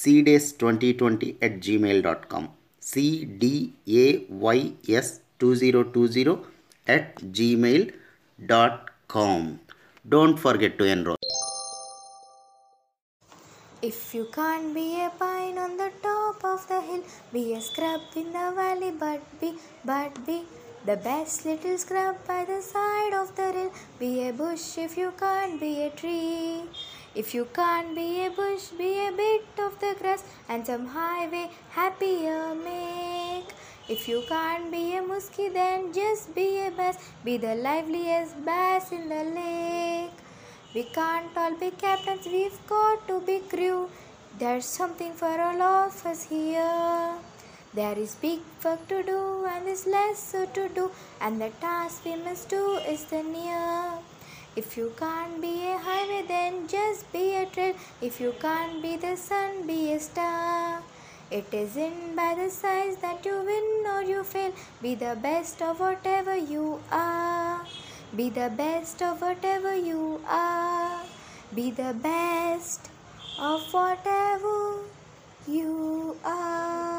cdays2020 at gmail.com cdays2020 at gmail.com don't forget to enroll If you can't be a pine on the top of the hill, be a scrub in the valley, but be, but be the best little scrub by the side of the hill. Be a bush if you can't be a tree. If you can't be a bush, be a bit of the grass and some highway happier make. If you can't be a muskie, then just be a bass. Be the liveliest bass in the lake. We can't all be captains, we've got to be crew. There's something for all of us here. There is big work to do and there's less so to do, and the task we must do is the near. If you can't be a highway, then just be a trail. If you can't be the sun, be a star. It isn't by the size that you win or you fail. Be the best of whatever you are. Be the best of whatever you are. Be the best of whatever you are.